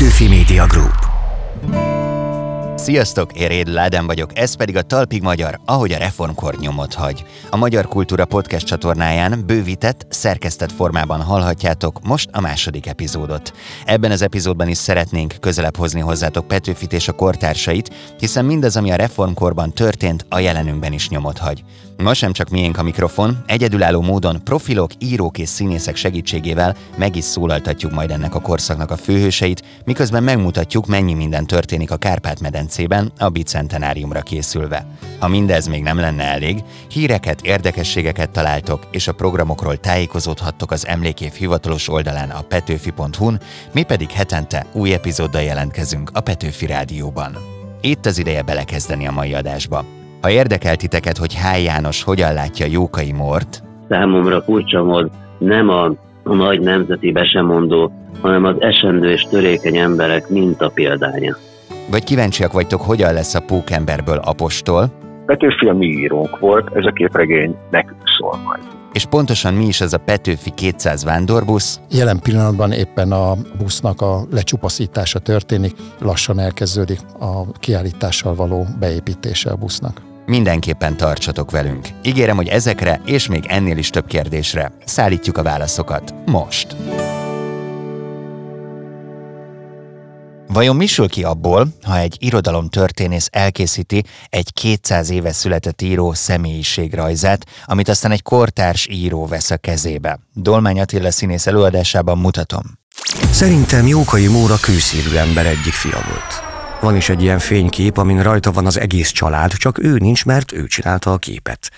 Petőfi Media Group. Sziasztok, én Réd Ládán vagyok, ez pedig a Talpig Magyar, ahogy a reformkor nyomot hagy. A Magyar Kultúra Podcast csatornáján bővített, szerkesztett formában hallhatjátok most a második epizódot. Ebben az epizódban is szeretnénk közelebb hozni hozzátok Petőfit és a kortársait, hiszen mindaz, ami a reformkorban történt, a jelenünkben is nyomot hagy. Ma sem csak miénk a mikrofon, egyedülálló módon profilok, írók és színészek segítségével meg is szólaltatjuk majd ennek a korszaknak a főhőseit, miközben megmutatjuk, mennyi minden történik a Kárpát-medencében a bicentenáriumra készülve. Ha mindez még nem lenne elég, híreket, érdekességeket találtok, és a programokról tájékozódhattok az Emlékév hivatalos oldalán a petőfi.hu-n, mi pedig hetente új epizóddal jelentkezünk a Petőfi Rádióban. Itt az ideje belekezdeni a mai adásba. Ha érdekel titeket, hogy Háj János hogyan látja Jókai Mort, Számomra furcsa mód nem a, a nagy nemzeti besemondó, hanem az esendő és törékeny emberek minta példánya. vagy kíváncsiak vagytok, hogyan lesz a pókemberből apostol, Petőfi a mi írónk volt, ez a képregény nekünk szól majd. és pontosan mi is ez a Petőfi 200 vándorbusz, Jelen pillanatban éppen a busznak a lecsupaszítása történik, lassan elkezdődik a kiállítással való beépítése a busznak. Mindenképpen tartsatok velünk. Ígérem, hogy ezekre és még ennél is több kérdésre szállítjuk a válaszokat most. Vajon mi sül ki abból, ha egy irodalomtörténész elkészíti egy 200 éve született író személyiségrajzát, amit aztán egy kortárs író vesz a kezébe? Dolmány Attila színész előadásában mutatom. Szerintem Jókai Móra kőszívű ember egyik fia volt. Van is egy ilyen fénykép, amin rajta van az egész család, csak ő nincs, mert ő csinálta a képet.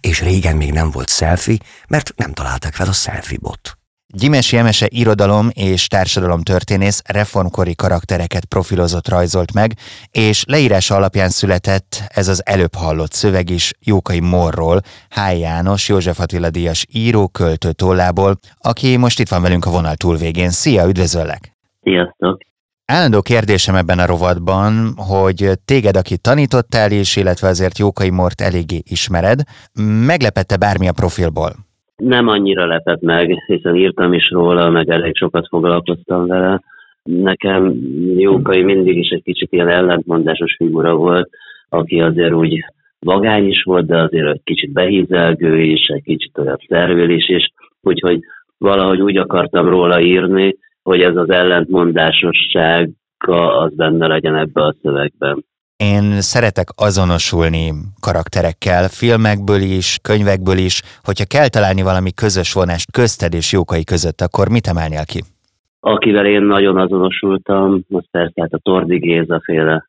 És régen még nem volt selfie, mert nem találták fel a selfie bot. Gyimesi Emese irodalom és társadalomtörténész reformkori karaktereket profilozott rajzolt meg, és leírása alapján született ez az előbb hallott szöveg is Jókai Morról, Háj János, József Attila díjas író, költő tollából, aki most itt van velünk a vonal túlvégén. Szia, üdvözöllek! Sziasztok! Állandó kérdésem ebben a rovatban, hogy téged, aki tanítottál is, illetve azért Jókai Mort eléggé ismered, meglepette bármi a profilból? Nem annyira lepett meg, hiszen írtam is róla, meg elég sokat foglalkoztam vele. Nekem Jókai mindig is egy kicsit ilyen ellentmondásos figura volt, aki azért úgy vagány is volt, de azért egy kicsit behízelgő is, egy kicsit olyan szervélés is, úgyhogy valahogy úgy akartam róla írni, hogy ez az ellentmondásossága az benne legyen ebbe a szövegben. Én szeretek azonosulni karakterekkel, filmekből is, könyvekből is. Hogyha kell találni valami közös vonást közted és Jókai között, akkor mit emelnél ki? Akivel én nagyon azonosultam, az persze hát a Tordi Géza féle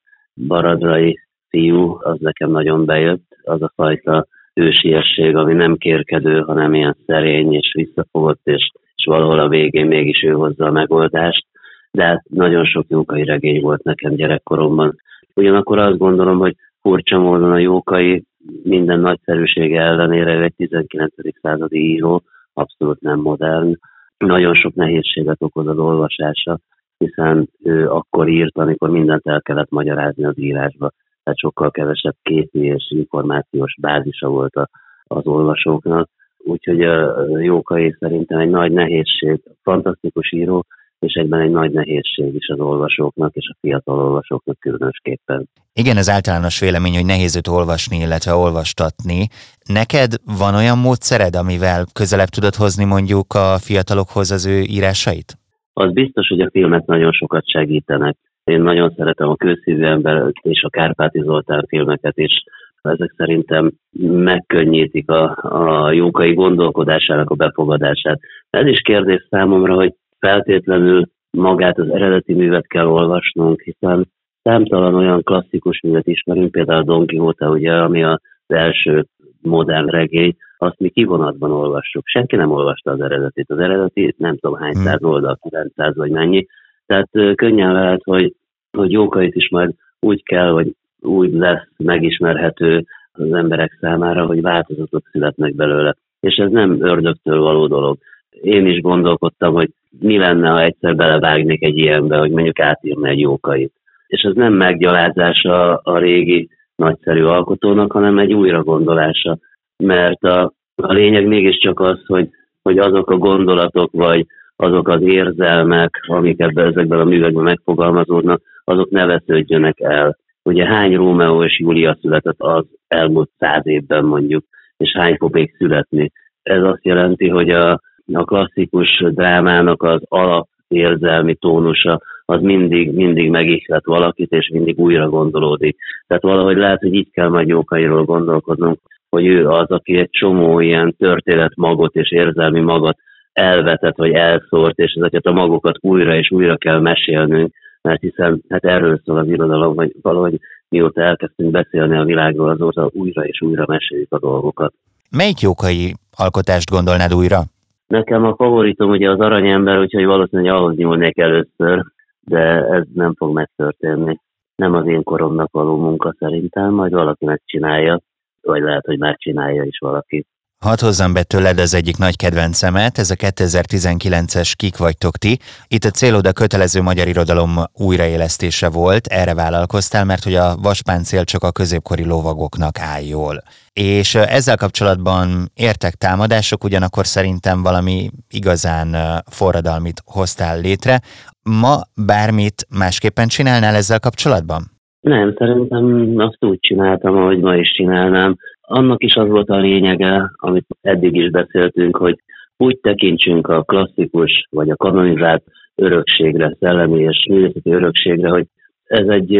baradrai fiú, az nekem nagyon bejött, az a fajta ősiesség, ami nem kérkedő, hanem ilyen szerény és visszafogott, és, és valahol a végén mégis ő hozza a megoldást. De hát nagyon sok jókai regény volt nekem gyerekkoromban. Ugyanakkor azt gondolom, hogy furcsa módon a jókai minden nagyszerűsége ellenére ő egy 19. századi író, abszolút nem modern. Nagyon sok nehézséget okoz az olvasása, hiszen ő akkor írt, amikor mindent el kellett magyarázni az írásba. Tehát sokkal kevesebb képi és információs bázisa volt a, az olvasóknak. Úgyhogy a Jókai szerintem egy nagy nehézség, fantasztikus író, és egyben egy nagy nehézség is az olvasóknak, és a fiatal olvasóknak különösképpen. Igen, ez általános vélemény, hogy nehéz őt olvasni, illetve olvastatni. Neked van olyan módszered, amivel közelebb tudod hozni mondjuk a fiatalokhoz az ő írásait? Az biztos, hogy a filmek nagyon sokat segítenek. Én nagyon szeretem a Kőszívű ember és a Kárpáti Zoltán filmeket is. Ezek szerintem megkönnyítik a, a jókai gondolkodásának a befogadását. Ez is kérdés számomra, hogy feltétlenül magát az eredeti művet kell olvasnunk, hiszen számtalan olyan klasszikus művet ismerünk, például a Don Quixote, ugye, ami az első modern regény, azt mi kivonatban olvassuk. Senki nem olvasta az eredetit. Az eredeti nem tudom hány száz oldal, 900 vagy mennyi. Tehát könnyen lehet, hogy, hogy jókait is majd úgy kell, hogy úgy lesz megismerhető az emberek számára, hogy változatok születnek belőle. És ez nem ördögtől való dolog. Én is gondolkodtam, hogy mi lenne, ha egyszer belevágnék egy ilyenbe, hogy mondjuk átírna egy jókait. És ez nem meggyalázása a régi nagyszerű alkotónak, hanem egy újra gondolása. Mert a, a lényeg mégiscsak az, hogy, hogy azok a gondolatok, vagy azok az érzelmek, amik ebben, ezekben a művekben megfogalmazódnak, azok ne vesződjönek el. Ugye hány Rómeó és Júlia született az elmúlt száz évben mondjuk, és hány fog még születni. Ez azt jelenti, hogy a, a klasszikus drámának az alap érzelmi tónusa az mindig, mindig megihlet valakit, és mindig újra gondolódik. Tehát valahogy lehet, hogy így kell majd Jókairól gondolkodnunk, hogy ő az, aki egy csomó ilyen történet magot és érzelmi magot elvetett, vagy elszórt, és ezeket a magokat újra és újra kell mesélnünk, mert hiszen hát erről szól az irodalom, hogy valahogy mióta elkezdtünk beszélni a világról, azóta újra és újra meséljük a dolgokat. Melyik jókai alkotást gondolnád újra? Nekem a favoritom ugye az aranyember, úgyhogy valószínűleg ahhoz nyúlnék először, de ez nem fog megtörténni. Nem az én koromnak való munka szerintem, majd valaki megcsinálja, vagy lehet, hogy már csinálja is valaki. Hadd hozzam be tőled az egyik nagy kedvencemet, ez a 2019-es Kik vagytok ti. Itt a célod a kötelező magyar irodalom újraélesztése volt, erre vállalkoztál, mert hogy a vaspáncél csak a középkori lovagoknak áll jól. És ezzel kapcsolatban értek támadások, ugyanakkor szerintem valami igazán forradalmit hoztál létre. Ma bármit másképpen csinálnál ezzel kapcsolatban? Nem, szerintem azt úgy csináltam, ahogy ma is csinálnám annak is az volt a lényege, amit eddig is beszéltünk, hogy úgy tekintsünk a klasszikus vagy a kanonizált örökségre, szellemi és művészeti örökségre, hogy ez egy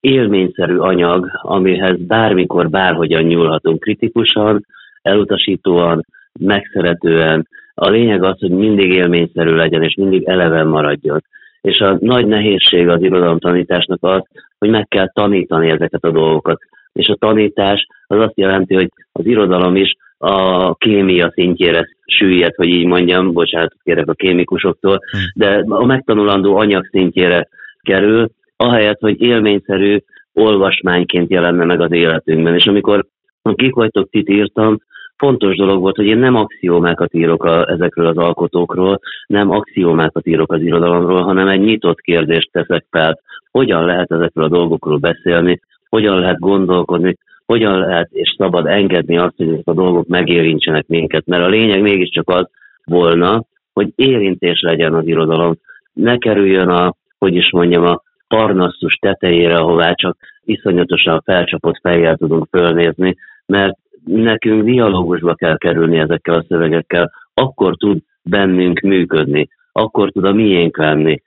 élményszerű anyag, amihez bármikor, bárhogyan nyúlhatunk kritikusan, elutasítóan, megszeretően. A lényeg az, hogy mindig élményszerű legyen, és mindig eleven maradjon. És a nagy nehézség az irodalomtanításnak az, hogy meg kell tanítani ezeket a dolgokat és a tanítás az azt jelenti, hogy az irodalom is a kémia szintjére süllyed, hogy így mondjam, bocsánat, kérek a kémikusoktól, hm. de a megtanulandó anyag szintjére kerül, ahelyett, hogy élményszerű olvasmányként jelenne meg az életünkben. És amikor kik vagytok, tit írtam, fontos dolog volt, hogy én nem axiómákat írok a, ezekről az alkotókról, nem axiómákat írok az irodalomról, hanem egy nyitott kérdést teszek fel, hogyan lehet ezekről a dolgokról beszélni, hogyan lehet gondolkodni, hogyan lehet és szabad engedni azt, hogy ezek a dolgok megérintsenek minket. Mert a lényeg mégiscsak az volna, hogy érintés legyen az irodalom. Ne kerüljön a, hogy is mondjam, a parnasszus tetejére, ahová csak iszonyatosan felcsapott fejjel tudunk fölnézni, mert nekünk dialógusba kell kerülni ezekkel a szövegekkel, akkor tud bennünk működni, akkor tud a miénk lenni.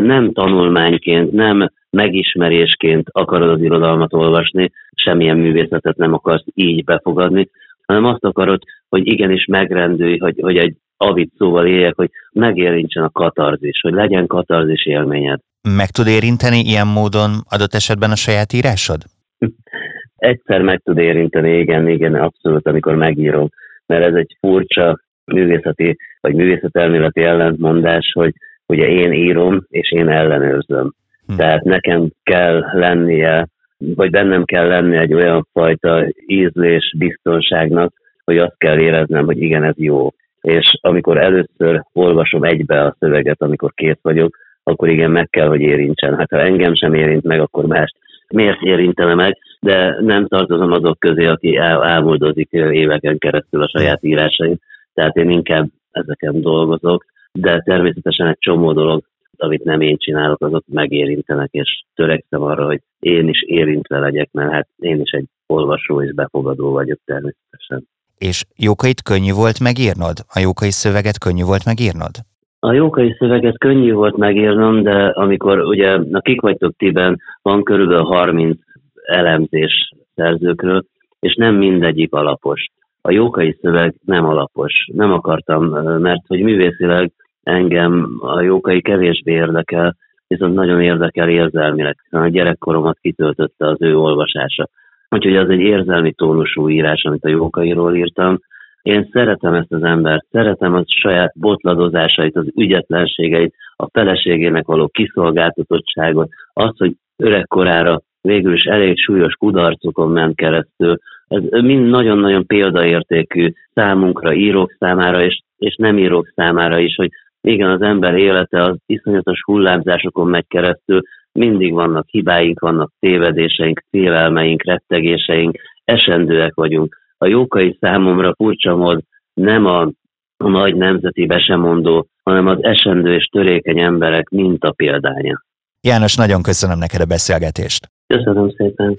Nem tanulmányként, nem megismerésként akarod az irodalmat olvasni, semmilyen művészetet nem akarsz így befogadni, hanem azt akarod, hogy igenis megrendülj, hogy, hogy egy avit szóval éljek, hogy megérintsen a katarzis, hogy legyen katarzis élményed. Meg tud érinteni ilyen módon adott esetben a saját írásod? Egyszer meg tud érinteni, igen, igen, abszolút, amikor megírom, mert ez egy furcsa művészeti vagy művészetelméleti ellentmondás, hogy ugye én írom, és én ellenőrzöm. Hm. Tehát nekem kell lennie, vagy bennem kell lennie egy olyan fajta ízlés biztonságnak, hogy azt kell éreznem, hogy igen, ez jó. És amikor először olvasom egybe a szöveget, amikor kész vagyok, akkor igen, meg kell, hogy érintsen. Hát ha engem sem érint meg, akkor mást miért érintene meg, de nem tartozom azok közé, aki el, elmúldozik éveken keresztül a saját írásaim. Tehát én inkább ezeken dolgozok, de természetesen egy csomó dolog amit nem én csinálok, azok megérintenek, és törekszem arra, hogy én is érintve legyek, mert hát én is egy olvasó és befogadó vagyok természetesen. És Jókait könnyű volt megírnod? A Jókai szöveget könnyű volt megírnod? A Jókai szöveget könnyű volt megírnom, de amikor ugye a Kik vagytok tiben van körülbelül 30 elemzés szerzőkről, és nem mindegyik alapos. A Jókai szöveg nem alapos. Nem akartam, mert hogy művészileg engem a jókai kevésbé érdekel, viszont nagyon érdekel érzelmileg, hiszen a gyerekkoromat kitöltötte az ő olvasása. Úgyhogy az egy érzelmi tónusú írás, amit a jókairól írtam. Én szeretem ezt az embert, szeretem a saját botladozásait, az ügyetlenségeit, a feleségének való kiszolgáltatottságot, azt, hogy öregkorára végül is elég súlyos kudarcokon ment keresztül. Ez mind nagyon-nagyon példaértékű számunkra, írók számára, és, és nem írók számára is, hogy igen, az ember élete az iszonyatos hullámzásokon megy keresztül, mindig vannak hibáink, vannak tévedéseink, félelmeink, rettegéseink, esendőek vagyunk. A jókai számomra furcsa mód nem a a nagy nemzeti besemondó, hanem az esendő és törékeny emberek minta példánya. János, nagyon köszönöm neked a beszélgetést. Köszönöm szépen.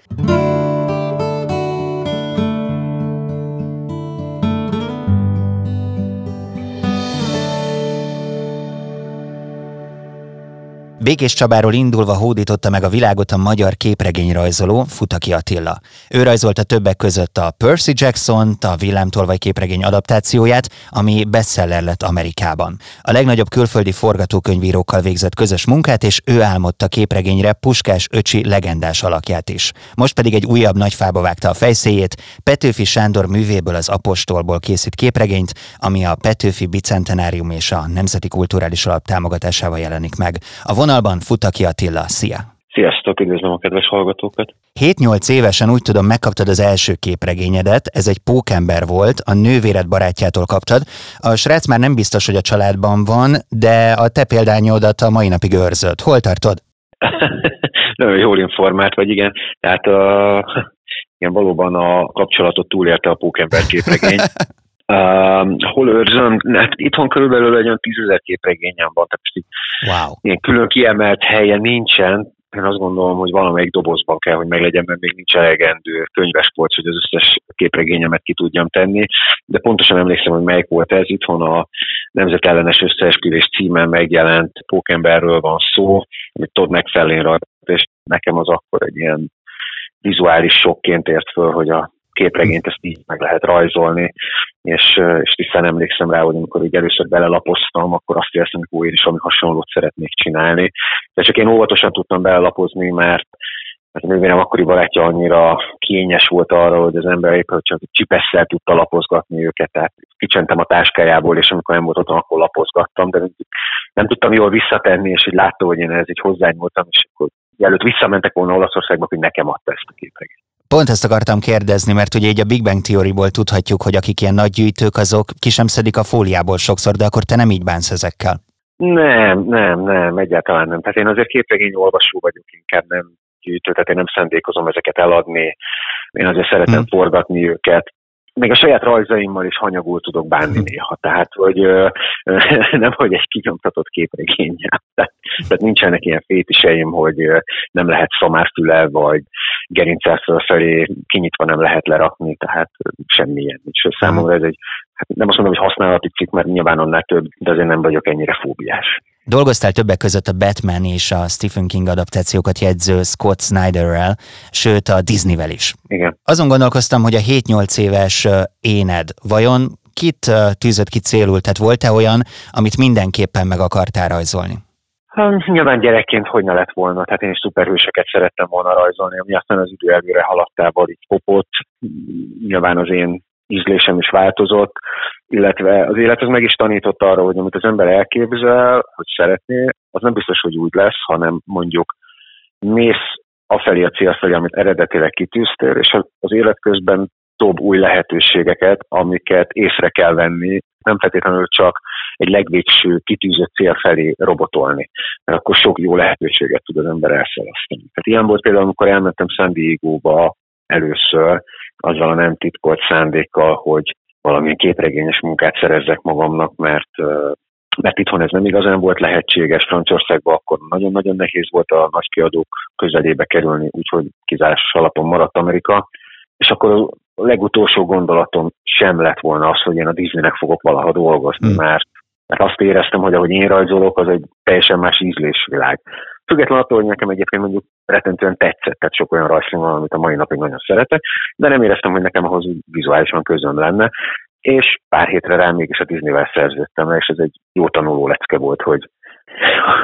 Békés Csabáról indulva hódította meg a világot a magyar képregényrajzoló Futaki Attila. Ő rajzolta többek között a Percy Jackson, a Villámtolvaj képregény adaptációját, ami bestseller lett Amerikában. A legnagyobb külföldi forgatókönyvírókkal végzett közös munkát, és ő álmodta képregényre Puskás öcsi legendás alakját is. Most pedig egy újabb nagy fába vágta a fejszéjét, Petőfi Sándor művéből az Apostolból készít képregényt, ami a Petőfi Bicentenárium és a Nemzeti Kulturális Alap támogatásával jelenik meg. A vonalban Futaki Attila, szia! Sziasztok, üdvözlöm a kedves hallgatókat! 7-8 évesen úgy tudom, megkaptad az első képregényedet, ez egy pókember volt, a nővéred barátjától kaptad. A srác már nem biztos, hogy a családban van, de a te példányodat a mai napig őrzött. Hol tartod? Nagyon jól informált vagy, igen. Tehát a, igen, valóban a kapcsolatot túlélte a pókember képregény. Uh, hol őrzöm? Hát itthon körülbelül egy olyan tízezer képregényem van, tehát így wow. ilyen külön kiemelt helye nincsen. Én azt gondolom, hogy valamelyik dobozban kell, hogy meglegyen, mert még nincs elegendő könyvespolc, hogy az összes képregényemet ki tudjam tenni. De pontosan emlékszem, hogy melyik volt ez. Itthon a Nemzetellenes Összeesküvés címen megjelent Pókemberről van szó, amit Todd McFarlane rajta, és nekem az akkor egy ilyen vizuális sokként ért föl, hogy a képregényt ezt így meg lehet rajzolni, és, és tisztán emlékszem rá, hogy amikor így először belelapoztam, akkor azt éreztem, hogy én is valami hasonlót szeretnék csinálni. De csak én óvatosan tudtam belelapozni, mert mert a nővérem akkori barátja annyira kényes volt arra, hogy az ember éppen csak csipesszel tudta lapozgatni őket, tehát kicsentem a táskájából, és amikor nem volt otthon, akkor lapozgattam, de nem tudtam jól visszatenni, és így látta, hogy én ez így hozzányúltam, és akkor előtt visszamentek volna Olaszországba, hogy nekem adta ezt a képregényt. Pont ezt akartam kérdezni, mert ugye így a Big Bang Theoryból tudhatjuk, hogy akik ilyen nagy gyűjtők, azok ki sem szedik a fóliából sokszor, de akkor te nem így bánsz ezekkel. Nem, nem, nem, egyáltalán nem. Tehát én azért képregény olvasó vagyok, inkább nem gyűjtő, tehát én nem szándékozom ezeket eladni. Én azért szeretem hmm. forgatni őket még a saját rajzaimmal is hanyagul tudok bánni mhm. néha, tehát hogy ö, nem hogy egy kinyomtatott képregényel. Tehát, tehát nincsenek ilyen fétiseim, hogy nem lehet szamárfüle, vagy gerincel fölfelé kinyitva nem lehet lerakni, tehát semmilyen nincs. Számomra ez egy, hát nem azt mondom, hogy használati cikk, mert nyilván annál több, de azért nem vagyok ennyire fóbiás. Dolgoztál többek között a Batman és a Stephen King adaptációkat jegyző Scott Snyderrel, sőt a Disneyvel is. Igen. Azon gondolkoztam, hogy a 7-8 éves éned vajon kit tűzött ki célul? Tehát volt-e olyan, amit mindenképpen meg akartál rajzolni? Hát, nyilván gyerekként hogy ne lett volna, tehát én is szuperhőseket szerettem volna rajzolni, ami aztán az idő előre haladtával így kopott. Nyilván az én ízlésem is változott, illetve az élet az meg is tanított arra, hogy amit az ember elképzel, hogy szeretné, az nem biztos, hogy úgy lesz, hanem mondjuk mész afelé a cél felé, amit eredetileg kitűztél, és az élet közben dob új lehetőségeket, amiket észre kell venni, nem feltétlenül csak egy legvégső kitűzött cél felé robotolni, mert akkor sok jó lehetőséget tud az ember elszalasztani. Tehát ilyen volt például, amikor elmentem San Diego-ba először, azzal a nem titkolt szándékkal, hogy valamilyen képregényes munkát szerezzek magamnak, mert mert itthon ez nem igazán volt lehetséges, Franciaországban akkor nagyon-nagyon nehéz volt a nagykiadók közelébe kerülni, úgyhogy kizárásos alapon maradt Amerika, és akkor legutolsó gondolatom sem lett volna az, hogy én a Disneynek fogok valaha dolgozni, hmm. mert, mert azt éreztem, hogy ahogy én rajzolok, az egy teljesen más ízlésvilág. Függetlenül attól, hogy nekem egyébként mondjuk retentően tetszett, tehát sok olyan rajzfilm van, amit a mai napig nagyon szeretek, de nem éreztem, hogy nekem ahhoz vizuálisan közöm lenne, és pár hétre rá mégis a Disney-vel szerződtem és ez egy jó tanuló lecke volt, hogy,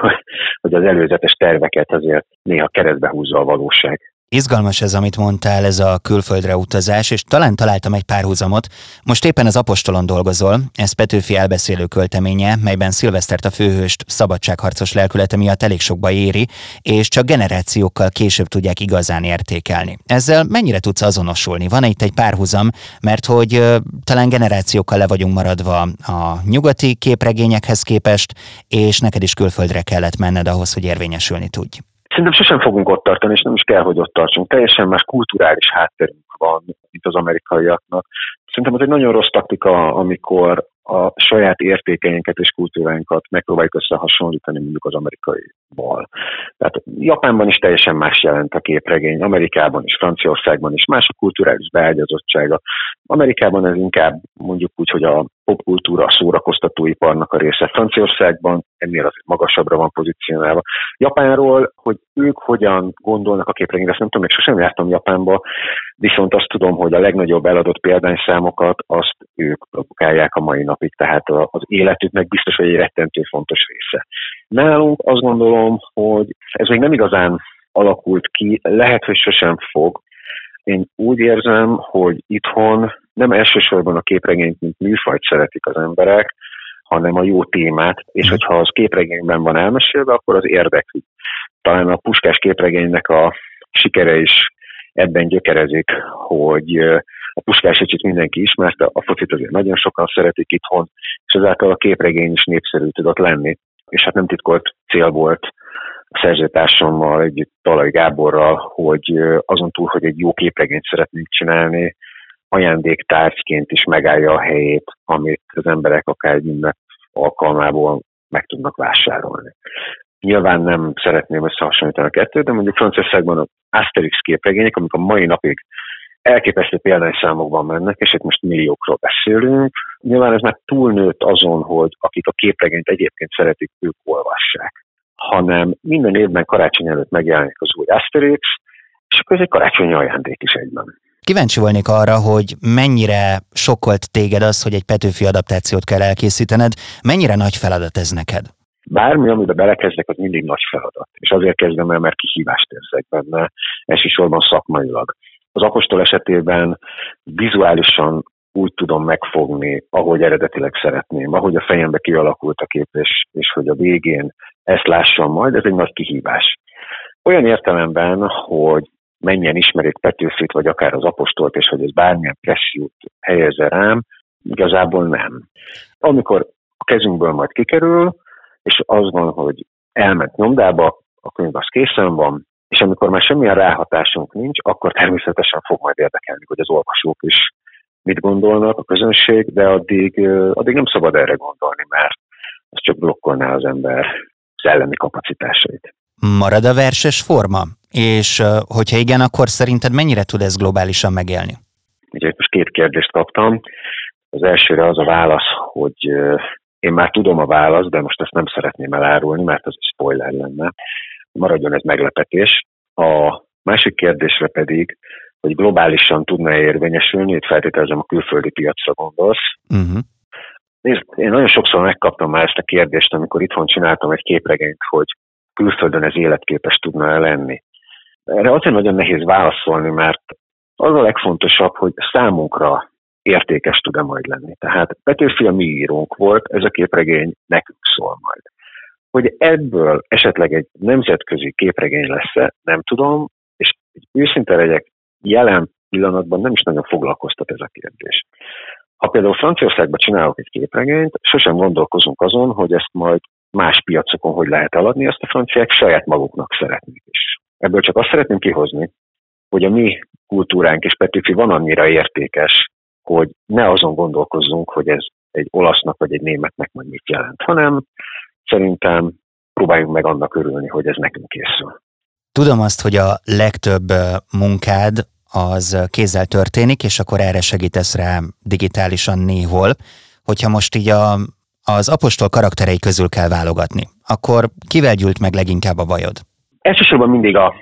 hogy az előzetes terveket azért néha keresztbe húzza a valóság. Izgalmas ez, amit mondtál, ez a külföldre utazás, és talán találtam egy párhuzamot. Most éppen az Apostolon dolgozol, ez Petőfi elbeszélő költeménye, melyben Szilvesztert a főhőst szabadságharcos lelkülete miatt elég sokba éri, és csak generációkkal később tudják igazán értékelni. Ezzel mennyire tudsz azonosulni? Van itt egy párhuzam, mert hogy uh, talán generációkkal le vagyunk maradva a nyugati képregényekhez képest, és neked is külföldre kellett menned ahhoz, hogy érvényesülni tudj. Szerintem sosem fogunk ott tartani, és nem is kell, hogy ott tartsunk. Teljesen más kulturális hátterünk van, mint az amerikaiaknak. Szerintem ez egy nagyon rossz taktika, amikor a saját értékeinket és kultúránkat megpróbáljuk összehasonlítani mondjuk az amerikaival. Tehát Japánban is teljesen más jelent a képregény, Amerikában is, Franciaországban is, más a kulturális beágyazottsága. Amerikában ez inkább mondjuk úgy, hogy a popkultúra, a szórakoztatóiparnak a része. Franciaországban ennél azért magasabbra van pozícionálva. Japánról, hogy ők hogyan gondolnak a képregényre, ezt nem tudom, még sosem jártam Japánba, viszont azt tudom, hogy a legnagyobb eladott példányszámokat azt ők produkálják a mai napig, tehát az életüknek biztos, hogy egy rettentő fontos része. Nálunk azt gondolom, hogy ez még nem igazán alakult ki, lehet, hogy sosem fog. Én úgy érzem, hogy itthon nem elsősorban a képregényt, mint műfajt szeretik az emberek, hanem a jó témát, és hogyha az képregényben van elmesélve, akkor az érdekli. Talán a puskás képregénynek a sikere is ebben gyökerezik, hogy a puskás öcsit mindenki ismerte, a focit azért nagyon sokan szeretik itthon, és ezáltal a képregény is népszerű tudott lenni. És hát nem titkolt cél volt a szerzőtársammal, együtt Talaj Gáborral, hogy azon túl, hogy egy jó képregényt szeretnénk csinálni, ajándéktárgyként is megállja a helyét, amit az emberek akár egy ünnep alkalmából meg tudnak vásárolni. Nyilván nem szeretném összehasonlítani a kettőt, de mondjuk Franciaországban az Asterix képregények, amik a mai napig elképesztő példányszámokban mennek, és itt most milliókról beszélünk. Nyilván ez már túlnőtt azon, hogy akik a képregényt egyébként szeretik, ők olvassák, hanem minden évben karácsony előtt megjelenik az új Asterix, és akkor ez egy karácsonyi ajándék is egyben. Kíváncsi volnék arra, hogy mennyire sokkolt téged az, hogy egy Petőfi adaptációt kell elkészítened, mennyire nagy feladat ez neked? Bármi, amiben belekezdek, az mindig nagy feladat. És azért kezdem el, mert kihívást érzek benne, elsősorban szakmailag. Az apostol esetében vizuálisan úgy tudom megfogni, ahogy eredetileg szeretném, ahogy a fejembe kialakult a kép, és, és hogy a végén ezt lássam majd, ez egy nagy kihívás. Olyan értelemben, hogy mennyien ismerik Petőfit, vagy akár az apostolt, és hogy ez bármilyen pressziót helyezze rám, igazából nem. Amikor a kezünkből majd kikerül, és az van, hogy elment nyomdába, a könyv az készen van, és amikor már semmilyen ráhatásunk nincs, akkor természetesen fog majd érdekelni, hogy az olvasók is mit gondolnak, a közönség, de addig, addig nem szabad erre gondolni, mert az csak blokkolná az ember szellemi kapacitásait. Marad a verses forma? És hogyha igen, akkor szerinted mennyire tud ez globálisan megélni? Ugye most két kérdést kaptam. Az elsőre az a válasz, hogy én már tudom a választ, de most ezt nem szeretném elárulni, mert az spoiler lenne. Maradjon ez meglepetés. A másik kérdésre pedig, hogy globálisan tudna érvényesülni, itt feltételezem a külföldi piacra gondolsz. Uh-huh. Nézd, én nagyon sokszor megkaptam már ezt a kérdést, amikor itthon csináltam egy képregényt, hogy külföldön ez életképes tudna lenni. Erre azért nagyon nehéz válaszolni, mert az a legfontosabb, hogy számunkra értékes tud-e majd lenni. Tehát Petőfi a mi írónk volt, ez a képregény nekünk szól majd. Hogy ebből esetleg egy nemzetközi képregény lesz-e, nem tudom, és őszinte legyek, jelen pillanatban nem is nagyon foglalkoztat ez a kérdés. Ha például Franciaországban csinálok egy képregényt, sosem gondolkozunk azon, hogy ezt majd más piacokon hogy lehet eladni, azt a franciák saját maguknak szeretnék is. Ebből csak azt szeretném kihozni, hogy a mi kultúránk és Petőfi van annyira értékes, hogy ne azon gondolkozzunk, hogy ez egy olasznak vagy egy németnek majd mit jelent, hanem szerintem próbáljunk meg annak örülni, hogy ez nekünk készül. Tudom azt, hogy a legtöbb munkád az kézzel történik, és akkor erre segítesz rá digitálisan néhol. Hogyha most így a, az apostol karakterei közül kell válogatni, akkor kivel gyűlt meg leginkább a bajod? Elsősorban mindig a,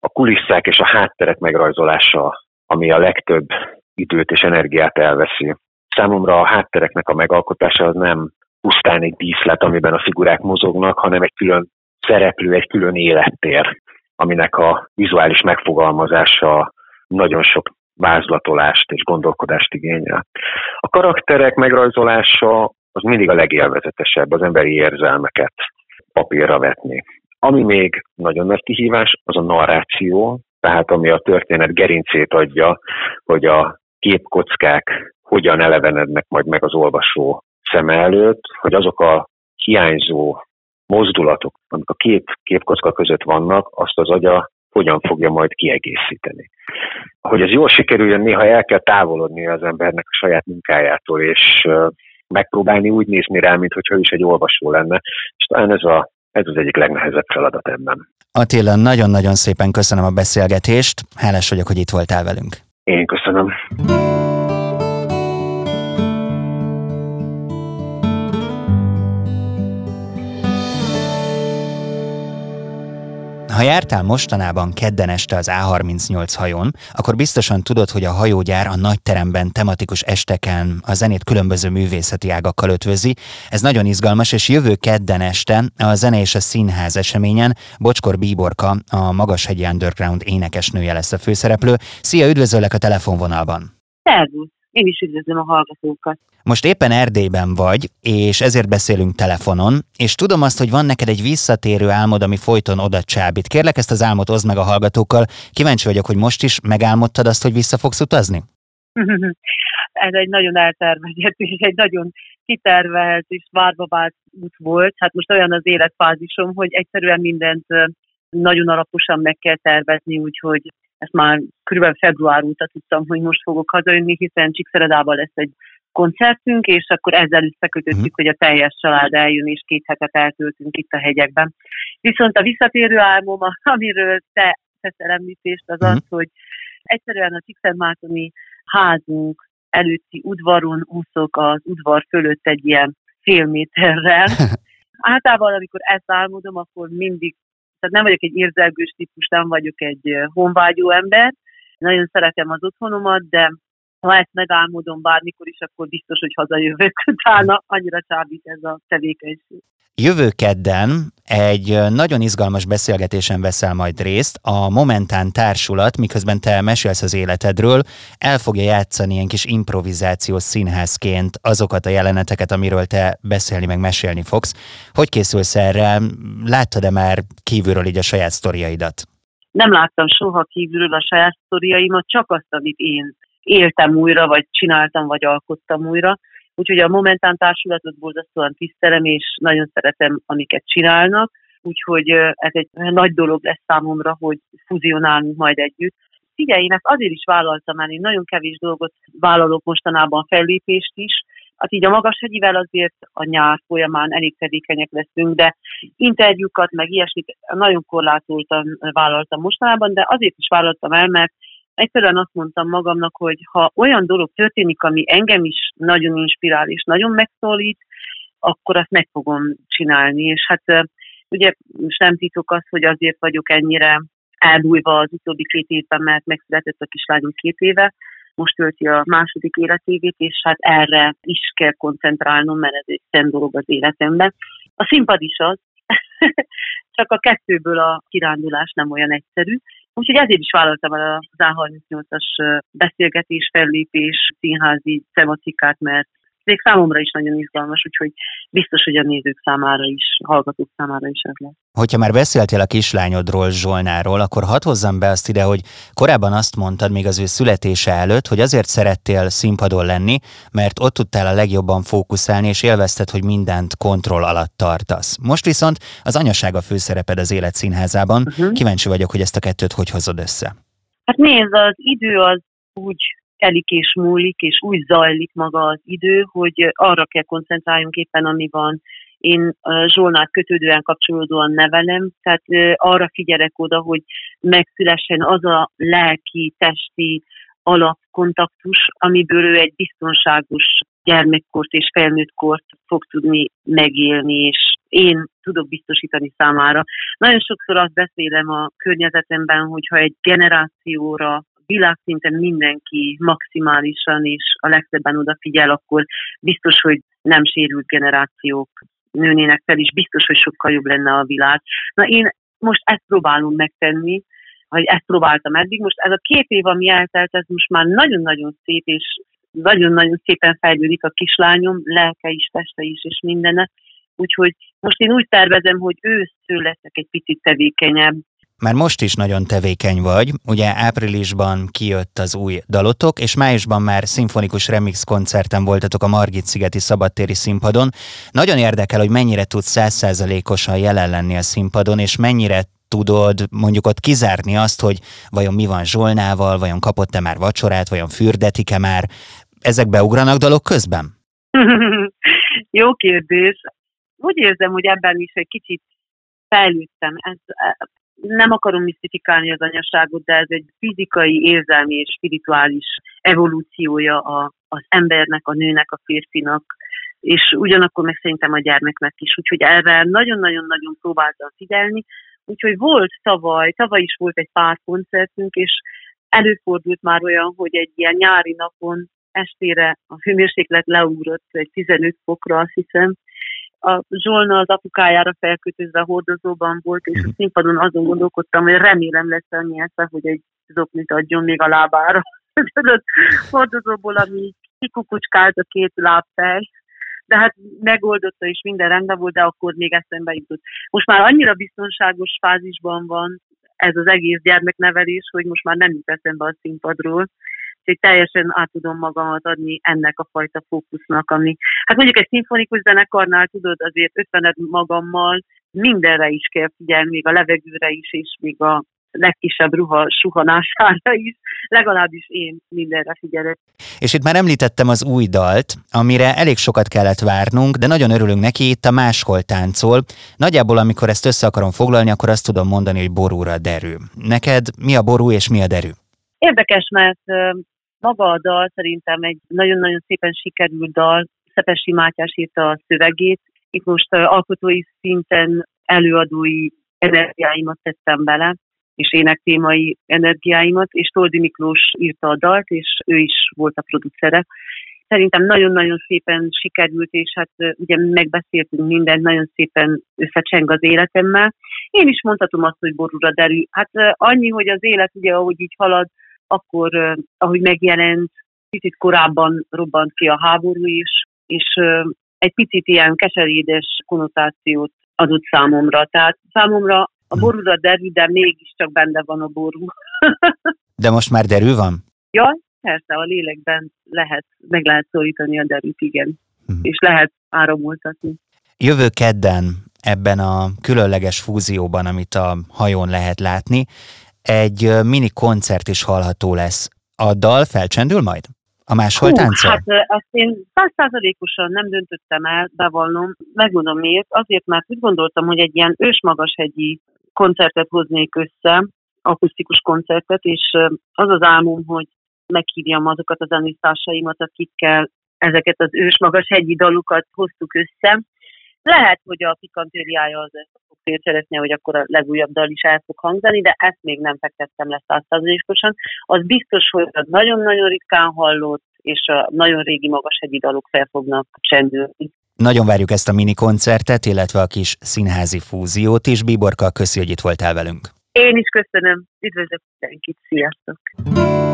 a kulisszák és a hátterek megrajzolása, ami a legtöbb időt és energiát elveszi. Számomra a háttereknek a megalkotása az nem pusztán egy díszlet, amiben a figurák mozognak, hanem egy külön szereplő, egy külön élettér, aminek a vizuális megfogalmazása nagyon sok vázlatolást és gondolkodást igényel. A karakterek megrajzolása az mindig a legélvezetesebb, az emberi érzelmeket papírra vetni. Ami még nagyon nagy kihívás, az a narráció, tehát ami a történet gerincét adja, hogy a képkockák hogyan elevenednek majd meg az olvasó szeme előtt, hogy azok a hiányzó mozdulatok, amik a két képkocka között vannak, azt az agya hogyan fogja majd kiegészíteni. Hogy ez jól sikerüljön, néha el kell távolodni az embernek a saját munkájától, és megpróbálni úgy nézni rá, mintha ő is egy olvasó lenne. És talán ez, a, ez az egyik legnehezebb feladat ebben. Attila, nagyon-nagyon szépen köszönöm a beszélgetést. Hálás vagyok, hogy itt voltál velünk. Én köszönöm. Ha jártál mostanában kedden este az A38 hajón, akkor biztosan tudod, hogy a hajógyár a nagy teremben tematikus esteken a zenét különböző művészeti ágakkal ötvözi. Ez nagyon izgalmas, és jövő kedden este a Zene és a Színház eseményen Bocskor Bíborka, a Magashegyi Underground énekesnője lesz a főszereplő. Szia, üdvözöllek a telefonvonalban! Szervusz! Én is üdvözlöm a hallgatókat. Most éppen Erdélyben vagy, és ezért beszélünk telefonon, és tudom azt, hogy van neked egy visszatérő álmod, ami folyton oda csábít. Kérlek ezt az álmot oszd meg a hallgatókkal. Kíváncsi vagyok, hogy most is megálmodtad azt, hogy vissza fogsz utazni? Ez egy nagyon eltervezett és egy nagyon kitervelt és várva vált út volt. Hát most olyan az életfázisom, hogy egyszerűen mindent nagyon alaposan meg kell tervezni, úgyhogy ezt már kb. február óta tudtam, hogy most fogok hazajönni, hiszen Csíkszeredában lesz egy koncertünk, és akkor ezzel összekötöttük, uh-huh. hogy a teljes család eljön, és két hetet eltöltünk itt a hegyekben. Viszont a visszatérő álmom, amiről te teszel említést, az uh-huh. az, hogy egyszerűen a Csíkszentmártoni házunk előtti udvaron úszok az udvar fölött egy ilyen fél méterrel. Általában, amikor ezt álmodom, akkor mindig tehát nem vagyok egy érzelgős típus, nem vagyok egy honvágyó ember. Nagyon szeretem az otthonomat, de ha ezt megálmodom bármikor is, akkor biztos, hogy hazajövök utána. Annyira csábít ez a tevékenység. Jövő kedden egy nagyon izgalmas beszélgetésen veszel majd részt. A Momentán társulat, miközben te mesélsz az életedről, el fogja játszani ilyen kis improvizációs színházként azokat a jeleneteket, amiről te beszélni meg mesélni fogsz. Hogy készülsz erre? Láttad-e már kívülről így a saját sztoriaidat? Nem láttam soha kívülről a saját sztoriaimat, csak azt, amit én éltem újra, vagy csináltam, vagy alkottam újra. Úgyhogy a Momentán társulatot borzasztóan tisztelem, és nagyon szeretem, amiket csinálnak. Úgyhogy ez egy nagy dolog lesz számomra, hogy fuzionálunk majd együtt. Figyelj, én ezt azért is vállaltam el, én nagyon kevés dolgot vállalok mostanában, fellépést is, Hát így a magas hegyivel azért a nyár folyamán elég tevékenyek leszünk, de interjúkat, meg ilyesmit nagyon korlátoltan vállaltam mostanában, de azért is vállaltam el, mert egyszerűen azt mondtam magamnak, hogy ha olyan dolog történik, ami engem is nagyon inspirál és nagyon megszólít, akkor azt meg fogom csinálni. És hát ugye sem titok az, hogy azért vagyok ennyire elbújva az utóbbi két évben, mert megszületett a kislányom két éve, most tölti a második életévét, és hát erre is kell koncentrálnom, mert ez egy szent dolog az életemben. A színpad is az, csak a kettőből a kirándulás nem olyan egyszerű. Úgyhogy ezért is vállaltam el az A38-as beszélgetés, fellépés, színházi tematikát, mert még számomra is nagyon izgalmas, úgyhogy biztos, hogy a nézők számára is, hallgatók számára is ez lesz. Hogyha már beszéltél a kislányodról, Zsolnáról, akkor hadd hozzam be azt ide, hogy korábban azt mondtad még az ő születése előtt, hogy azért szerettél színpadon lenni, mert ott tudtál a legjobban fókuszálni, és élvezted, hogy mindent kontroll alatt tartasz. Most viszont az anyaság a főszereped az élet színházában. Uh-huh. Kíváncsi vagyok, hogy ezt a kettőt hogy hozod össze. Hát nézd, az idő az úgy telik és múlik, és úgy zajlik maga az idő, hogy arra kell koncentráljunk éppen, ami van. Én Zsolnát kötődően kapcsolódóan nevelem, tehát arra figyelek oda, hogy megszülessen az a lelki, testi alapkontaktus, amiből ő egy biztonságos gyermekkort és felnőttkort fog tudni megélni, és én tudok biztosítani számára. Nagyon sokszor azt beszélem a környezetemben, hogyha egy generációra világszinten mindenki maximálisan és a legszebben odafigyel, akkor biztos, hogy nem sérült generációk nőnének fel, és biztos, hogy sokkal jobb lenne a világ. Na én most ezt próbálom megtenni, vagy ezt próbáltam eddig. Most ez a két év, ami eltelt, ez most már nagyon-nagyon szép, és nagyon-nagyon szépen fejlődik a kislányom, lelke is, teste is, és mindene. Úgyhogy most én úgy tervezem, hogy ősztől leszek egy picit tevékenyebb, már most is nagyon tevékeny vagy, ugye áprilisban kijött az új dalotok, és májusban már szimfonikus remix koncerten voltatok a Margit-szigeti szabadtéri színpadon. Nagyon érdekel, hogy mennyire tudsz százszázalékosan jelen lenni a színpadon, és mennyire tudod mondjuk ott kizárni azt, hogy vajon mi van Zsolnával, vajon kapott-e már vacsorát, vajon fürdetik-e már. Ezek beugranak dalok közben? Jó kérdés. Úgy érzem, hogy ebben is egy kicsit fejlődtem. Ez, nem akarom misztifikálni az anyaságot, de ez egy fizikai, érzelmi és spirituális evolúciója a, az embernek, a nőnek, a férfinak, és ugyanakkor meg szerintem a gyermeknek is. Úgyhogy erre nagyon-nagyon-nagyon próbáltam figyelni. Úgyhogy volt tavaly, tavaly is volt egy pár koncertünk, és előfordult már olyan, hogy egy ilyen nyári napon estére a hőmérséklet leugrott egy 15 fokra, azt hiszem, a Zsolna az apukájára felkötözve a hordozóban volt, és a mhm. színpadon azon gondolkodtam, hogy remélem lesz annyi esze, hogy egy zoknit adjon még a lábára. Hordozóból, ami kikukucskált a két lábfej, de hát megoldotta és minden rendben volt, de akkor még eszembe jutott. Most már annyira biztonságos fázisban van ez az egész gyermeknevelés, hogy most már nem jut eszembe a színpadról, Úgyhogy teljesen át tudom magamat adni ennek a fajta fókusznak, ami, hát mondjuk egy szimfonikus zenekarnál tudod, azért ötvened magammal mindenre is kell figyelni, még a levegőre is, és még a legkisebb ruha suhanására is, legalábbis én mindenre figyelek. És itt már említettem az új dalt, amire elég sokat kellett várnunk, de nagyon örülünk neki, itt a máshol táncol. Nagyjából, amikor ezt össze akarom foglalni, akkor azt tudom mondani, hogy borúra derű. Neked mi a ború és mi a derű? Érdekes, mert maga a dal szerintem egy nagyon-nagyon szépen sikerült dal, Szepesi Mátyás írta a szövegét. Itt most alkotói szinten előadói energiáimat tettem bele, és énektémai energiáimat, és Toldi Miklós írta a dalt, és ő is volt a producere. Szerintem nagyon-nagyon szépen sikerült, és hát ugye megbeszéltünk mindent, nagyon szépen összecseng az életemmel. Én is mondhatom azt, hogy borúra derű. Hát annyi, hogy az élet ugye, ahogy így halad, akkor, ahogy megjelent, picit korábban robbant ki a háború is, és egy picit ilyen keserédes konnotációt adott számomra. Tehát számomra a hm. borúra derű, de mégiscsak benne van a ború. de most már derű van? Ja, persze, a lélekben lehet, meg lehet szólítani a derűt, igen. Hmm. És lehet áramoltatni. Jövő kedden ebben a különleges fúzióban, amit a hajón lehet látni, egy mini koncert is hallható lesz. A dal felcsendül majd? A máshol Hú, táncol? Hát ezt én százszázalékosan nem döntöttem el, bevallom. Megmondom miért. Azért, mert úgy gondoltam, hogy egy ilyen ősmagashegyi koncertet hoznék össze, akusztikus koncertet, és az az álmom, hogy meghívjam azokat a zenésztársaimat, akikkel ezeket az ősmagashegyi dalukat hoztuk össze. Lehet, hogy a pikantériája az ezt szeretné, hogy akkor a legújabb dal is el fog hangzani, de ezt még nem fektettem le százszázalékosan. Az biztos, hogy a nagyon-nagyon ritkán hallott, és a nagyon régi magashegyi dalok fel fognak csendülni. Nagyon várjuk ezt a mini koncertet, illetve a kis színházi fúziót is. Bíborka, köszi, hogy itt voltál velünk. Én is köszönöm. Üdvözlök mindenkit. Sziasztok!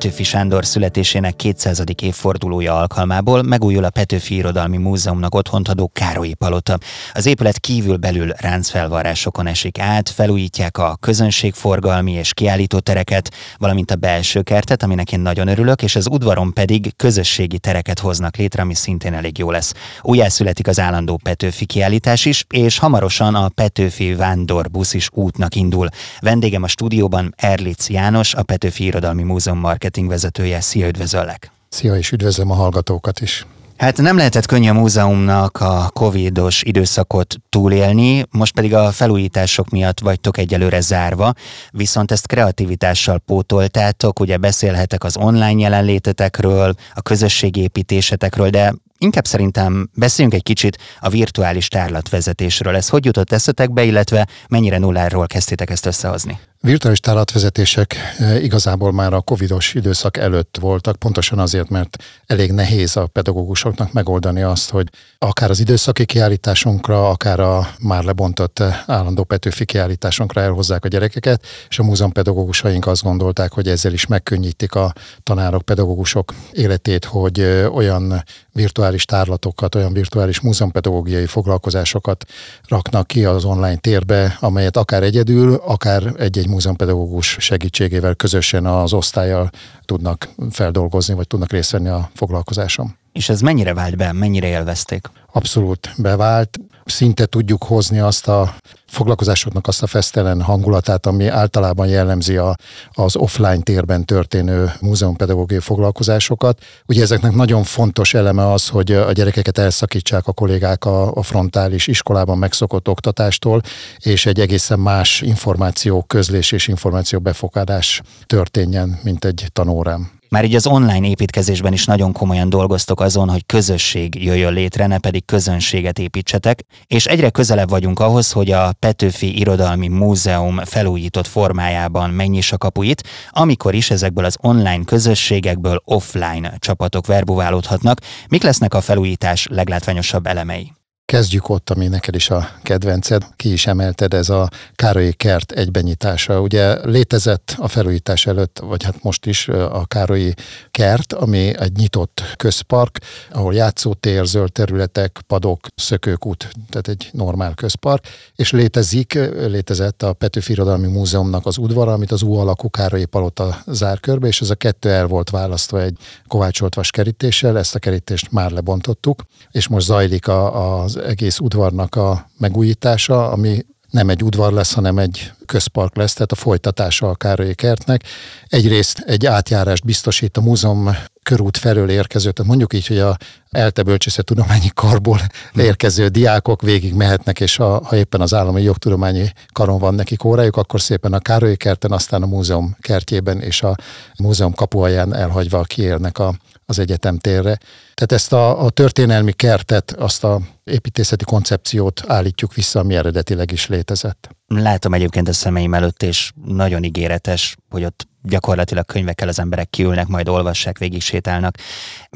Petőfi Sándor születésének 200. évfordulója alkalmából megújul a Petőfi Irodalmi Múzeumnak otthont adó Károlyi Palota. Az épület kívül belül ráncfelvarrásokon esik át, felújítják a közönségforgalmi és kiállítótereket, valamint a belső kertet, aminek én nagyon örülök, és az udvaron pedig közösségi tereket hoznak létre, ami szintén elég jó lesz. Újjászületik az állandó Petőfi kiállítás is, és hamarosan a Petőfi Vándorbusz is útnak indul. Vendégem a stúdióban Erlic János, a Petőfi Irodalmi Múzeum marketing vezetője. Szia, üdvözöllek! Szia, és üdvözlöm a hallgatókat is! Hát nem lehetett könnyű a múzeumnak a covidos időszakot túlélni, most pedig a felújítások miatt vagytok egyelőre zárva, viszont ezt kreativitással pótoltátok, ugye beszélhetek az online jelenlétetekről, a közösségépítésetekről, de Inkább szerintem beszéljünk egy kicsit a virtuális tárlatvezetésről. Ez hogy jutott eszetekbe, illetve mennyire nulláról kezdtétek ezt összehozni? Virtuális tárlatvezetések e, igazából már a covidos időszak előtt voltak, pontosan azért, mert elég nehéz a pedagógusoknak megoldani azt, hogy akár az időszaki kiállításunkra, akár a már lebontott e, állandó Petőfi kiállításunkra elhozzák a gyerekeket, és a múzeum pedagógusaink azt gondolták, hogy ezzel is megkönnyítik a tanárok, pedagógusok életét, hogy e, olyan virtuális tárlatokat, olyan virtuális múzeumpedagógiai foglalkozásokat raknak ki az online térbe, amelyet akár egyedül, akár egy-egy múzeumpedagógus segítségével közösen az osztályjal tudnak feldolgozni, vagy tudnak részt venni a foglalkozáson. És ez mennyire vált be, mennyire élvezték? Abszolút bevált. Szinte tudjuk hozni azt a foglalkozásoknak azt a fesztelen hangulatát, ami általában jellemzi a, az offline térben történő múzeumpedagógiai foglalkozásokat. Ugye ezeknek nagyon fontos eleme az, hogy a gyerekeket elszakítsák a kollégák a, a frontális iskolában megszokott oktatástól, és egy egészen más információ közlés és információ befogadás történjen, mint egy tanórám. Már így az online építkezésben is nagyon komolyan dolgoztok azon, hogy közösség jöjjön létre, ne pedig közönséget építsetek, és egyre közelebb vagyunk ahhoz, hogy a Petőfi Irodalmi Múzeum felújított formájában megnyissa kapuit, amikor is ezekből az online közösségekből offline csapatok verbuválódhatnak. Mik lesznek a felújítás leglátványosabb elemei? Kezdjük ott, ami neked is a kedvenced, ki is emelted, ez a Károlyi kert egybenyitása. Ugye létezett a felújítás előtt, vagy hát most is a Károlyi kert, ami egy nyitott közpark, ahol játszótér, zöld területek, padok, szökőkút, tehát egy normál közpark, és létezik, létezett a Petőfi Irodalmi Múzeumnak az udvara, amit az U alakú Károlyi Palota zár körbe, és ez a kettő el volt választva egy kovácsolt vas kerítéssel, ezt a kerítést már lebontottuk, és most zajlik a, az egész udvarnak a megújítása, ami nem egy udvar lesz, hanem egy közpark lesz, tehát a folytatása a Károlyi kertnek. Egyrészt egy átjárást biztosít a múzeum körút felől érkező, tehát mondjuk így, hogy a ELTE tudományi karból érkező diákok végig mehetnek, és a, ha éppen az állami jogtudományi karon van nekik órájuk, akkor szépen a Károlyi kerten, aztán a múzeum kertjében és a múzeum kapuaján elhagyva kiérnek a, az egyetem térre. Tehát ezt a, a történelmi kertet, azt a építészeti koncepciót állítjuk vissza, ami eredetileg is létezett. Látom egyébként a szemeim előtt, és nagyon ígéretes, hogy ott gyakorlatilag könyvekkel az emberek kiülnek, majd olvassák, végig sétálnak.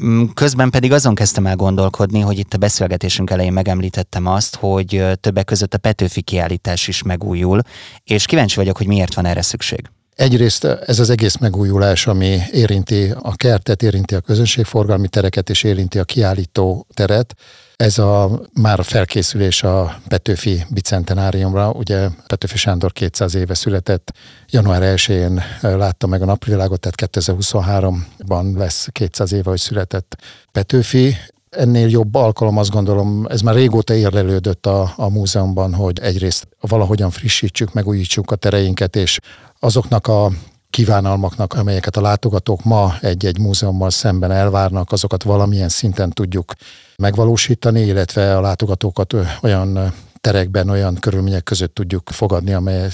Mm, közben pedig azon kezdtem el gondolkodni, hogy itt a beszélgetésünk elején megemlítettem azt, hogy többek között a Petőfi kiállítás is megújul, és kíváncsi vagyok, hogy miért van erre szükség. Egyrészt ez az egész megújulás, ami érinti a kertet, érinti a közönségforgalmi tereket és érinti a kiállító teret, ez a már felkészülés a Petőfi bicentenáriumra, ugye Petőfi Sándor 200 éve született, január 1-én látta meg a napvilágot, tehát 2023-ban lesz 200 éve, hogy született Petőfi, ennél jobb alkalom, azt gondolom, ez már régóta érlelődött a, a múzeumban, hogy egyrészt valahogyan frissítsük, megújítsuk a tereinket, és azoknak a kívánalmaknak, amelyeket a látogatók ma egy-egy múzeummal szemben elvárnak, azokat valamilyen szinten tudjuk megvalósítani, illetve a látogatókat olyan terekben, olyan körülmények között tudjuk fogadni, amelyek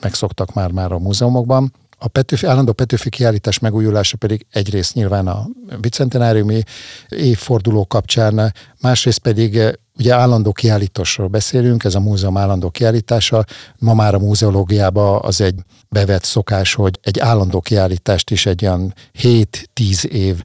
megszoktak már-már a múzeumokban. A Petőfi, állandó Petőfi kiállítás megújulása pedig egyrészt nyilván a bicentenáriumi évforduló kapcsán, másrészt pedig Ugye állandó kiállításról beszélünk, ez a múzeum állandó kiállítása. Ma már a múzeológiában az egy bevett szokás, hogy egy állandó kiállítást is egy olyan 7-10 év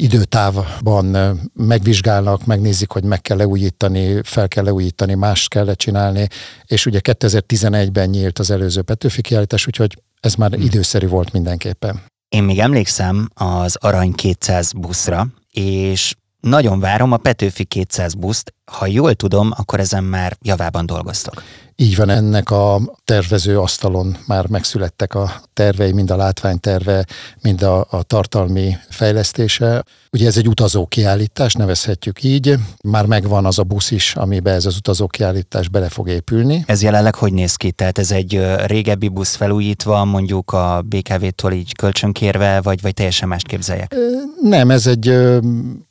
időtávban megvizsgálnak, megnézik, hogy meg kell leújítani, fel kell leújítani, más kell csinálni, és ugye 2011-ben nyílt az előző Petőfi kiállítás, úgyhogy ez már hmm. időszerű volt mindenképpen. Én még emlékszem az Arany 200 buszra, és nagyon várom a Petőfi 200 buszt. Ha jól tudom, akkor ezen már javában dolgoztok. Így van, ennek a tervező asztalon már megszülettek a tervei, mind a látványterve, mind a, a tartalmi fejlesztése. Ugye ez egy utazó kiállítás, nevezhetjük így. Már megvan az a busz is, amiben ez az utazó kiállítás bele fog épülni. Ez jelenleg hogy néz ki? Tehát ez egy régebbi busz felújítva, mondjuk a BKV-tól így kölcsönkérve, vagy, vagy teljesen mást képzeljek? Nem, ez egy ö,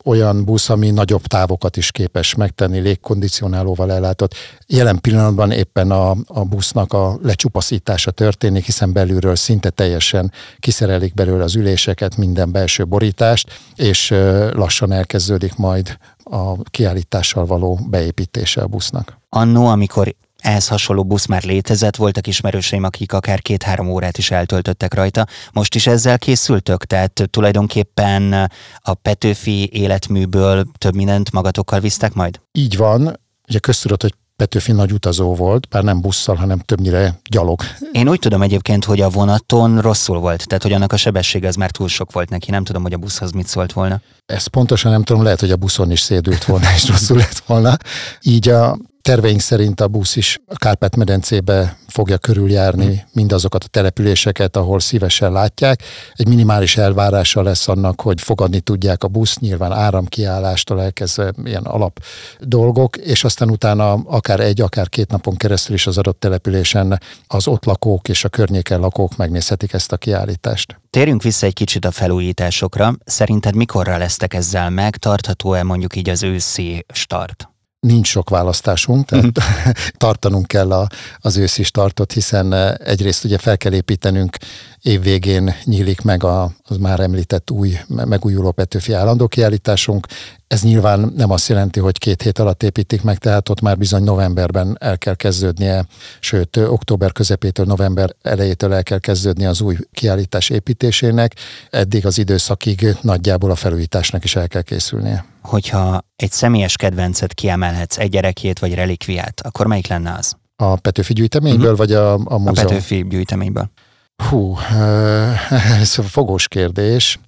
olyan busz, ami nagyobb távokat is képes megtenni, légkondicionálóval ellátott. Jelen pillanatban éppen a, a busznak a lecsupaszítása történik, hiszen belülről szinte teljesen kiszerelik belőle az üléseket, minden belső borítást, és lassan elkezdődik majd a kiállítással való beépítése a busznak. Annó, amikor ehhez hasonló busz már létezett, voltak ismerőseim, akik akár két-három órát is eltöltöttek rajta. Most is ezzel készültök? Tehát tulajdonképpen a Petőfi életműből több mindent magatokkal visztek majd? Így van. Ugye köztudott, hogy Petőfi nagy utazó volt, bár nem busszal, hanem többnyire gyalog. Én úgy tudom egyébként, hogy a vonaton rosszul volt, tehát hogy annak a sebessége az már túl sok volt neki. Nem tudom, hogy a buszhoz mit szólt volna. Ezt pontosan nem tudom, lehet, hogy a buszon is szédült volna, és rosszul lett volna. Így a Terveink szerint a busz is a Kárpát-medencébe fogja körüljárni mindazokat a településeket, ahol szívesen látják. Egy minimális elvárása lesz annak, hogy fogadni tudják a busz, nyilván áramkiállástól elkezdve ilyen alap dolgok, és aztán utána akár egy, akár két napon keresztül is az adott településen az ott lakók és a környéken lakók megnézhetik ezt a kiállítást. Térjünk vissza egy kicsit a felújításokra. Szerinted mikorra lesztek ezzel meg? Tartható-e mondjuk így az őszi start? Nincs sok választásunk, tehát uh-huh. tartanunk kell a, az őszi startot, hiszen eh, egyrészt ugye fel kell építenünk, évvégén nyílik meg a, az már említett új megújuló Petőfi állandó kiállításunk. Ez nyilván nem azt jelenti, hogy két hét alatt építik meg, tehát ott már bizony novemberben el kell kezdődnie, sőt október közepétől november elejétől el kell kezdődnie az új kiállítás építésének. Eddig az időszakig nagyjából a felújításnak is el kell készülnie hogyha egy személyes kedvencet kiemelhetsz, egy gyerekét vagy relikviát, akkor melyik lenne az? A Petőfi gyűjteményből, uh-huh. vagy a, a múzeum? A Petőfi gyűjteményből. Hú, ez fogós kérdés.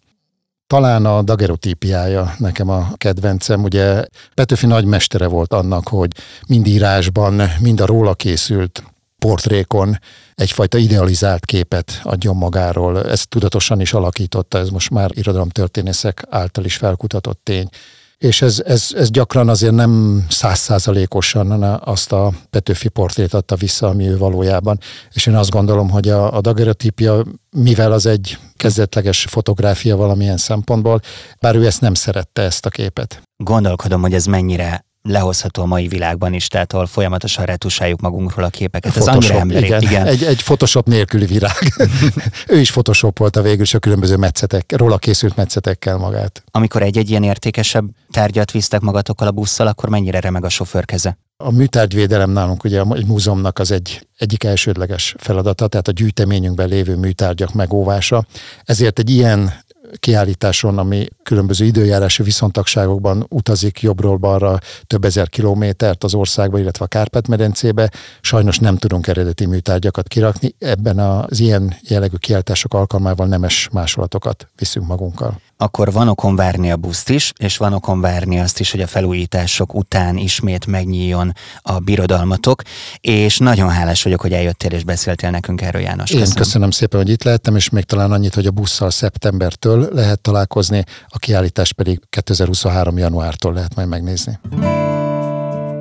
Talán a dagerotípiája nekem a kedvencem. Ugye Petőfi nagymestere volt annak, hogy mind írásban, mind a róla készült portrékon egyfajta idealizált képet adjon magáról. Ezt tudatosan is alakította, ez most már irodalomtörténészek által is felkutatott tény és ez, ez, ez gyakran azért nem százszázalékosan azt a Petőfi portrét adta vissza, ami ő valójában. És én azt gondolom, hogy a, a dagerotípia, mivel az egy kezdetleges fotográfia valamilyen szempontból, bár ő ezt nem szerette, ezt a képet. Gondolkodom, hogy ez mennyire lehozható a mai világban is, tehát ahol folyamatosan retusáljuk magunkról a képeket. Ez Photoshop, annyira igen. igen. Egy, egy Photoshop nélküli virág. ő is Photoshop volt a végül is a különböző metszetek, róla készült metszetekkel magát. Amikor egy-egy ilyen értékesebb tárgyat visztek magatokkal a busszal, akkor mennyire remeg a sofőr keze? A műtárgyvédelem nálunk ugye egy múzeumnak az egy, egyik elsődleges feladata, tehát a gyűjteményünkben lévő műtárgyak megóvása. Ezért egy ilyen kiállításon, ami különböző időjárási viszontagságokban utazik jobbról balra több ezer kilométert az országba, illetve a Kárpát-medencébe. Sajnos nem tudunk eredeti műtárgyakat kirakni. Ebben az ilyen jellegű kiállítások alkalmával nemes másolatokat viszünk magunkkal akkor van okon várni a buszt is, és van okon várni azt is, hogy a felújítások után ismét megnyíljon a birodalmatok, és nagyon hálás vagyok, hogy eljöttél és beszéltél nekünk erről, János. Köszönöm. Én köszönöm szépen, hogy itt lehettem, és még talán annyit, hogy a busszal szeptembertől lehet találkozni, a kiállítás pedig 2023. januártól lehet majd megnézni.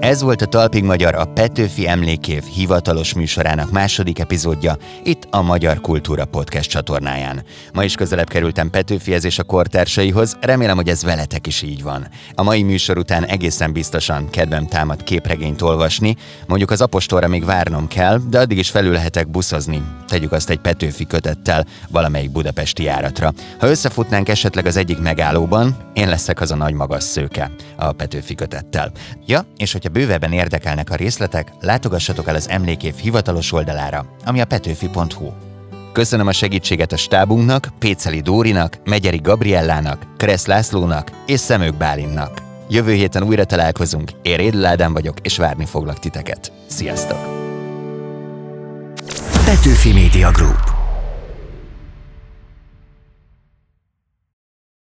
Ez volt a Talpig Magyar a Petőfi Emlékév hivatalos műsorának második epizódja itt a Magyar Kultúra Podcast csatornáján. Ma is közelebb kerültem Petőfihez és a kortársaihoz, remélem, hogy ez veletek is így van. A mai műsor után egészen biztosan kedvem támad képregényt olvasni, mondjuk az apostolra még várnom kell, de addig is felül lehetek buszozni. Tegyük azt egy Petőfi kötettel valamelyik budapesti járatra. Ha összefutnánk esetleg az egyik megállóban, én leszek az a nagy magas szőke a Petőfi kötettel. Ja, és hogyha bővebben érdekelnek a részletek, látogassatok el az Emlékév hivatalos oldalára, ami a petőfi.hu. Köszönöm a segítséget a stábunknak, Péceli Dórinak, Megyeri Gabriellának, Kressz Lászlónak és Szemők Bálinnak. Jövő héten újra találkozunk, én Rédl Ádám vagyok, és várni foglak titeket. Sziasztok! Petőfi Media Group